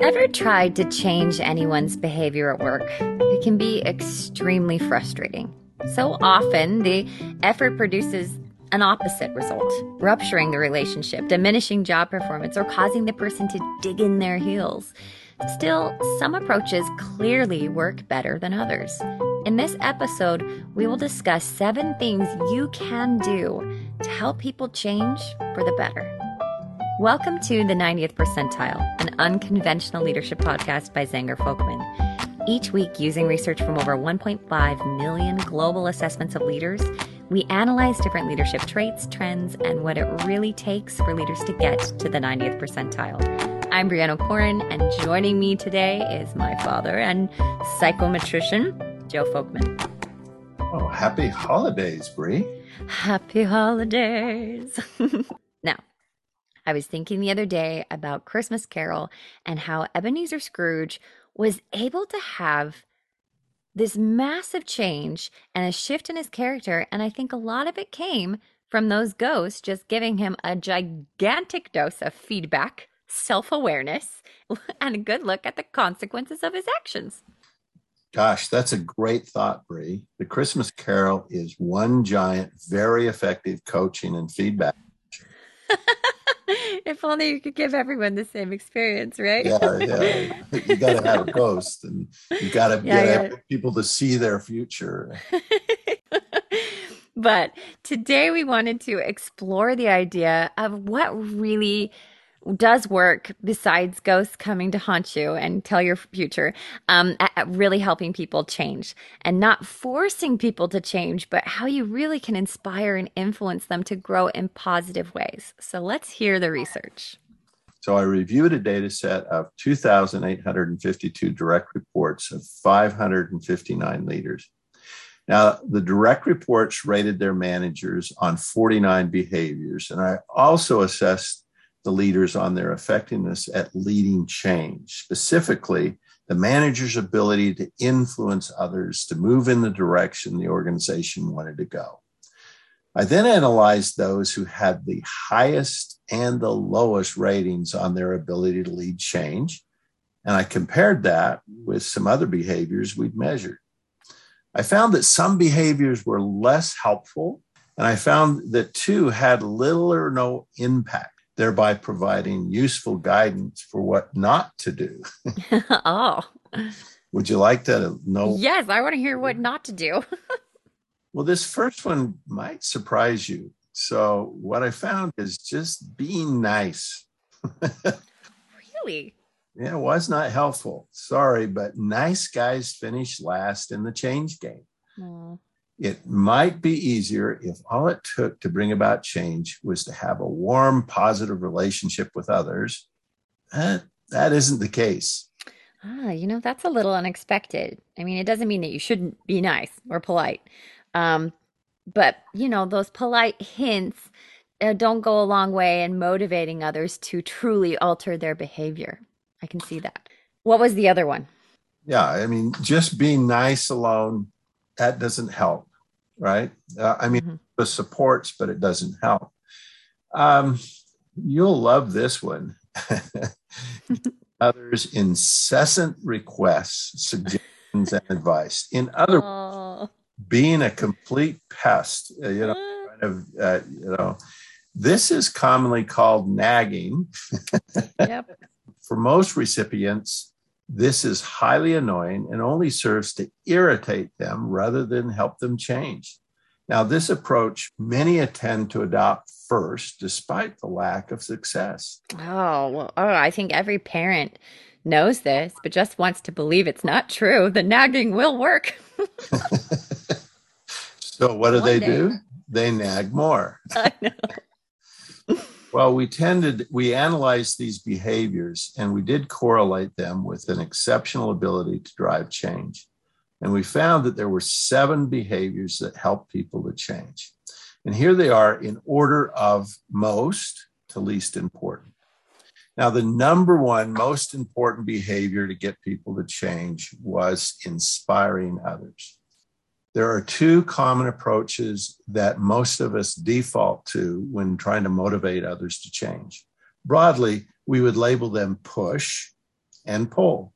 Ever tried to change anyone's behavior at work? It can be extremely frustrating. So often, the effort produces an opposite result, rupturing the relationship, diminishing job performance, or causing the person to dig in their heels. Still, some approaches clearly work better than others. In this episode, we will discuss seven things you can do to help people change for the better. Welcome to the 90th Percentile, an unconventional leadership podcast by Zenger Folkman. Each week, using research from over 1.5 million global assessments of leaders, we analyze different leadership traits, trends, and what it really takes for leaders to get to the 90th percentile. I'm Brianna Corin, and joining me today is my father and psychometrician, Joe Folkman. Oh, happy holidays, Brie. Happy holidays. now, I was thinking the other day about Christmas Carol and how Ebenezer Scrooge was able to have this massive change and a shift in his character. And I think a lot of it came from those ghosts just giving him a gigantic dose of feedback, self awareness, and a good look at the consequences of his actions. Gosh, that's a great thought, Brie. The Christmas Carol is one giant, very effective coaching and feedback. if only you could give everyone the same experience, right? yeah, yeah. You got to have a ghost, and you got to yeah, get people to see their future. but today we wanted to explore the idea of what really does work besides ghosts coming to haunt you and tell your future um, at, at really helping people change and not forcing people to change but how you really can inspire and influence them to grow in positive ways. So let's hear the research. So i reviewed a data set of 2852 direct reports of 559 leaders. Now, the direct reports rated their managers on 49 behaviors, and I also assessed the leaders on their effectiveness at leading change, specifically the manager's ability to influence others to move in the direction the organization wanted to go. I then analyzed those who had the highest and the lowest ratings on their ability to lead change. And I compared that with some other behaviors we'd measured. I found that some behaviors were less helpful, and I found that two had little or no impact thereby providing useful guidance for what not to do. oh. Would you like to know? Yes, I want to hear what not to do. well, this first one might surprise you. So, what I found is just being nice. really? Yeah, it was not helpful. Sorry, but nice guys finish last in the change game. Mm. It might be easier if all it took to bring about change was to have a warm, positive relationship with others. That, that isn't the case. Ah, you know, that's a little unexpected. I mean, it doesn't mean that you shouldn't be nice or polite. Um, but, you know, those polite hints uh, don't go a long way in motivating others to truly alter their behavior. I can see that. What was the other one? Yeah, I mean, just being nice alone that doesn't help, right? Uh, I mean, mm-hmm. the supports, but it doesn't help. Um, you'll love this one. Others' incessant requests, suggestions, and advice. In other oh. words, being a complete pest, uh, you know, kind of, uh, you know, this is commonly called nagging. yep. For most recipients, this is highly annoying and only serves to irritate them rather than help them change. Now, this approach many attend to adopt first, despite the lack of success. Oh, well, oh, I think every parent knows this, but just wants to believe it's not true. The nagging will work. so, what do One they day. do? They nag more. I know. Well, we tended, we analyzed these behaviors and we did correlate them with an exceptional ability to drive change. And we found that there were seven behaviors that help people to change. And here they are in order of most to least important. Now, the number one most important behavior to get people to change was inspiring others. There are two common approaches that most of us default to when trying to motivate others to change. Broadly, we would label them push and pull.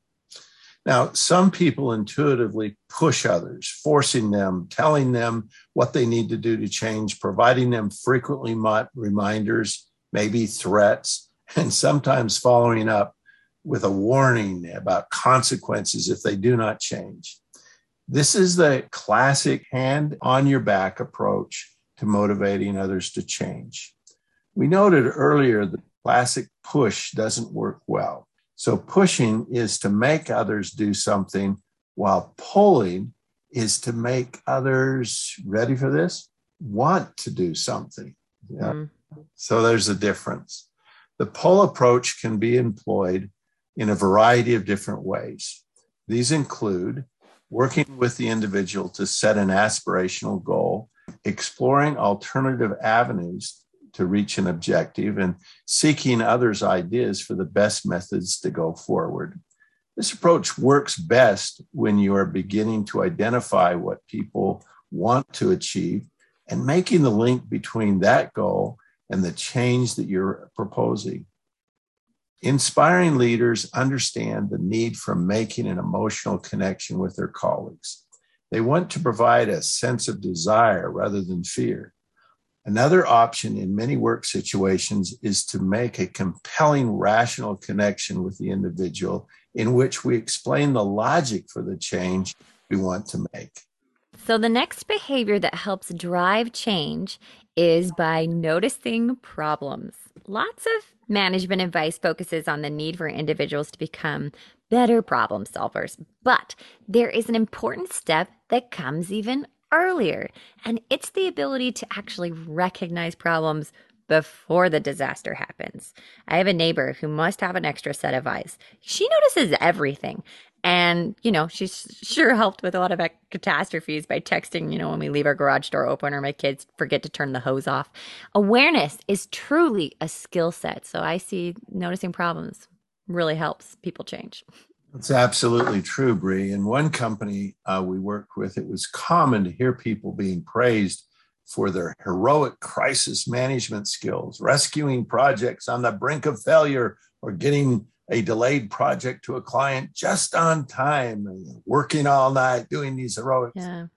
Now, some people intuitively push others, forcing them, telling them what they need to do to change, providing them frequently reminders, maybe threats, and sometimes following up with a warning about consequences if they do not change. This is the classic hand on your back approach to motivating others to change. We noted earlier that classic push doesn't work well. So pushing is to make others do something, while pulling is to make others ready for this want to do something. Yeah. Mm. So there's a difference. The pull approach can be employed in a variety of different ways. These include working with the individual to set an aspirational goal, exploring alternative avenues to reach an objective and seeking others' ideas for the best methods to go forward. This approach works best when you are beginning to identify what people want to achieve and making the link between that goal and the change that you're proposing. Inspiring leaders understand the need for making an emotional connection with their colleagues. They want to provide a sense of desire rather than fear. Another option in many work situations is to make a compelling rational connection with the individual in which we explain the logic for the change we want to make. So, the next behavior that helps drive change is by noticing problems. Lots of management advice focuses on the need for individuals to become better problem solvers, but there is an important step that comes even earlier. And it's the ability to actually recognize problems before the disaster happens. I have a neighbor who must have an extra set of eyes. She notices everything. And, you know, she's sure helped with a lot of catastrophes by texting, you know, when we leave our garage door open or my kids forget to turn the hose off. Awareness is truly a skill set. So I see noticing problems really helps people change. That's absolutely true, Bree. In one company uh, we worked with, it was common to hear people being praised for their heroic crisis management skills, rescuing projects on the brink of failure, or getting a delayed project to a client just on time, working all night, doing these heroic. Yeah.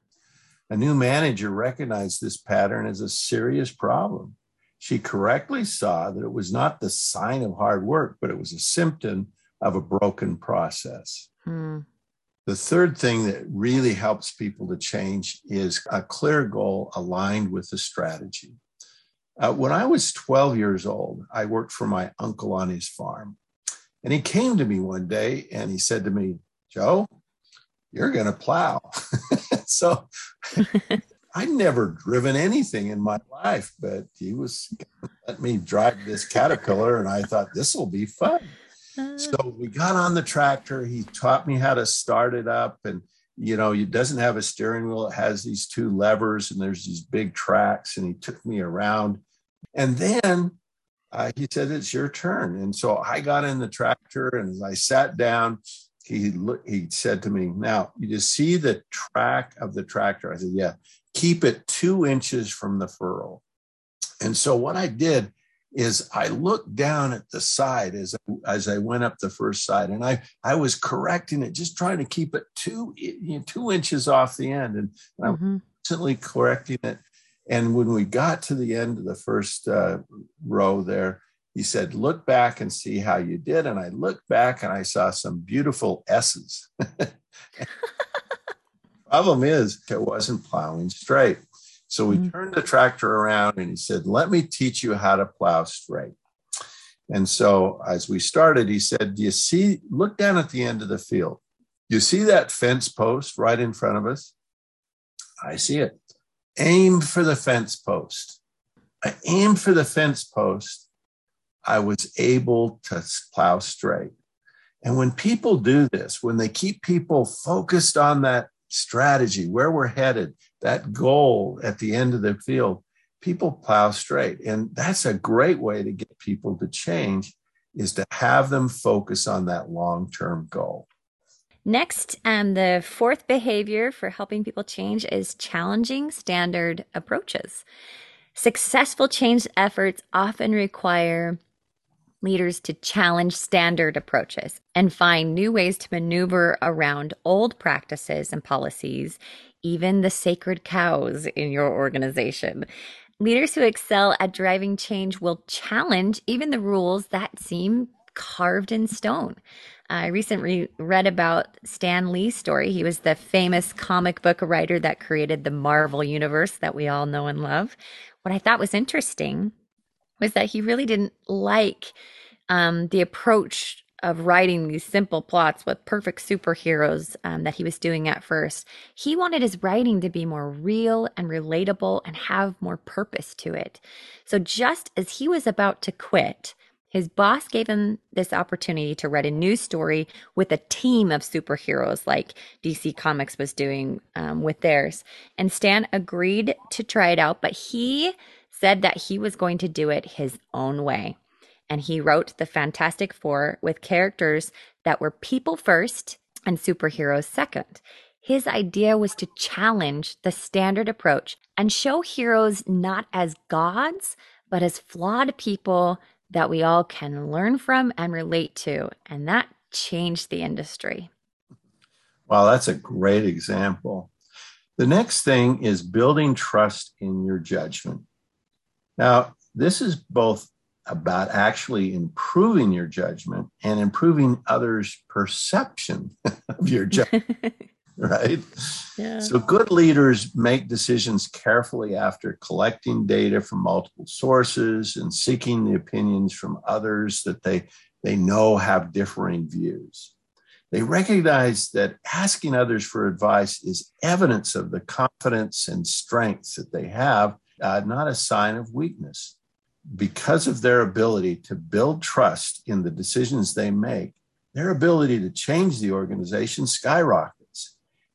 A new manager recognized this pattern as a serious problem. She correctly saw that it was not the sign of hard work, but it was a symptom of a broken process. Hmm. The third thing that really helps people to change is a clear goal aligned with the strategy. Uh, when I was 12 years old, I worked for my uncle on his farm. And he came to me one day and he said to me, Joe, you're going to plow. so I'd never driven anything in my life, but he was let me drive this caterpillar. And I thought, this will be fun. Uh. So we got on the tractor. He taught me how to start it up. And, you know, it doesn't have a steering wheel, it has these two levers and there's these big tracks. And he took me around. And then uh, he said, It's your turn. And so I got in the tractor and as I sat down, he he said to me, Now, you just see the track of the tractor. I said, Yeah, keep it two inches from the furrow. And so what I did is I looked down at the side as as I went up the first side, and I I was correcting it, just trying to keep it two you know, two inches off the end, and mm-hmm. I'm constantly correcting it. And when we got to the end of the first uh, row there, he said, "Look back and see how you did." And I looked back and I saw some beautiful S's. Problem is, it wasn't plowing straight. So we mm-hmm. turned the tractor around and he said, Let me teach you how to plow straight. And so as we started, he said, Do you see, look down at the end of the field. You see that fence post right in front of us? I see it. Aim for the fence post. I aimed for the fence post. I was able to plow straight. And when people do this, when they keep people focused on that strategy, where we're headed, that goal at the end of the field, people plow straight. And that's a great way to get people to change is to have them focus on that long-term goal. Next, um, the fourth behavior for helping people change is challenging standard approaches. Successful change efforts often require leaders to challenge standard approaches and find new ways to maneuver around old practices and policies, even the sacred cows in your organization. Leaders who excel at driving change will challenge even the rules that seem carved in stone. I recently read about Stan Lee's story. He was the famous comic book writer that created the Marvel universe that we all know and love. What I thought was interesting was that he really didn't like um, the approach of writing these simple plots with perfect superheroes um, that he was doing at first. He wanted his writing to be more real and relatable and have more purpose to it. So just as he was about to quit, his boss gave him this opportunity to write a new story with a team of superheroes like DC Comics was doing um, with theirs. And Stan agreed to try it out, but he said that he was going to do it his own way. And he wrote the Fantastic Four with characters that were people first and superheroes second. His idea was to challenge the standard approach and show heroes not as gods, but as flawed people that we all can learn from and relate to. And that changed the industry. Wow, that's a great example. The next thing is building trust in your judgment. Now, this is both about actually improving your judgment and improving others' perception of your judgment. right? Yeah. So good leaders make decisions carefully after collecting data from multiple sources and seeking the opinions from others that they, they know have differing views. They recognize that asking others for advice is evidence of the confidence and strengths that they have, uh, not a sign of weakness. Because of their ability to build trust in the decisions they make, their ability to change the organization skyrockets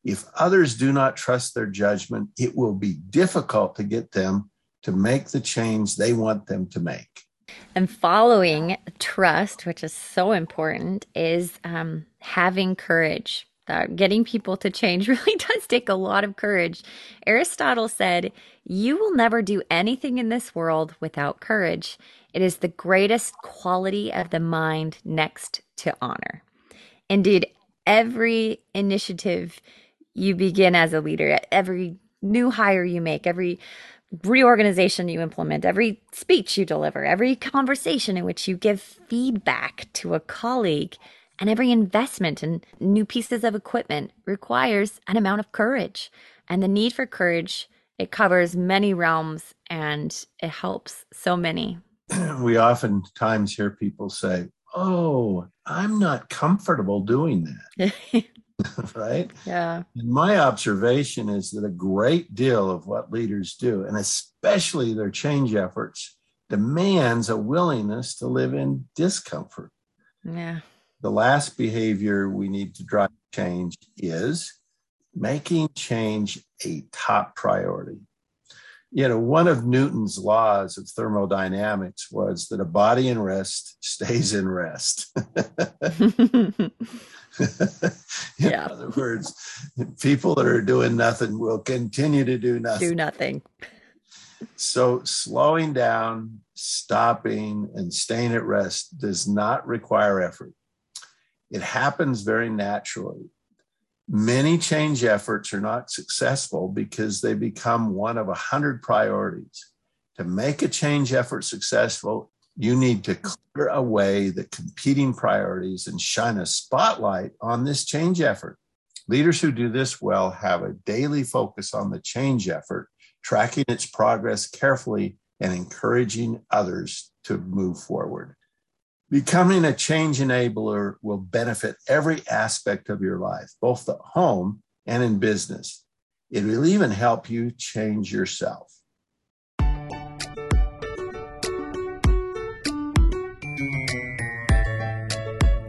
if others do not trust their judgment, it will be difficult to get them to make the change they want them to make. And following trust, which is so important, is um, having courage. Getting people to change really does take a lot of courage. Aristotle said, You will never do anything in this world without courage. It is the greatest quality of the mind next to honor. Indeed, every initiative you begin as a leader. Every new hire you make, every reorganization you implement, every speech you deliver, every conversation in which you give feedback to a colleague, and every investment in new pieces of equipment requires an amount of courage. And the need for courage, it covers many realms and it helps so many. We oftentimes hear people say, Oh, I'm not comfortable doing that. right? Yeah. And my observation is that a great deal of what leaders do, and especially their change efforts, demands a willingness to live in discomfort. Yeah. The last behavior we need to drive change is making change a top priority. You know, one of Newton's laws of thermodynamics was that a body in rest stays in rest. yeah. In other words, people that are doing nothing will continue to do nothing. Do nothing. So slowing down, stopping, and staying at rest does not require effort. It happens very naturally. Many change efforts are not successful because they become one of a hundred priorities. To make a change effort successful, you need to clear away the competing priorities and shine a spotlight on this change effort. Leaders who do this well have a daily focus on the change effort, tracking its progress carefully and encouraging others to move forward. Becoming a change enabler will benefit every aspect of your life, both at home and in business. It will even help you change yourself.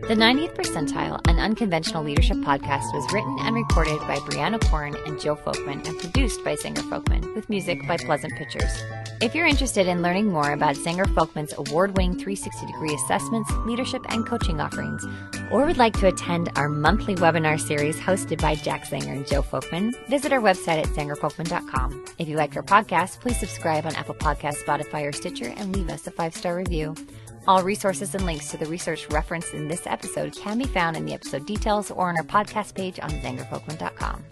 The 90th Percentile, an unconventional leadership podcast, was written and recorded by Brianna Corn and Joe Folkman and produced by Zenger Folkman with music by Pleasant Pictures. If you're interested in learning more about Zenger Folkman's award winning 360 degree assessments, leadership, and coaching offerings, or would like to attend our monthly webinar series hosted by Jack Zenger and Joe Folkman, visit our website at zengerfolkman.com. If you like our podcast, please subscribe on Apple Podcasts, Spotify, or Stitcher and leave us a five star review. All resources and links to the research referenced in this episode can be found in the episode details or on our podcast page on zengerfolkman.com.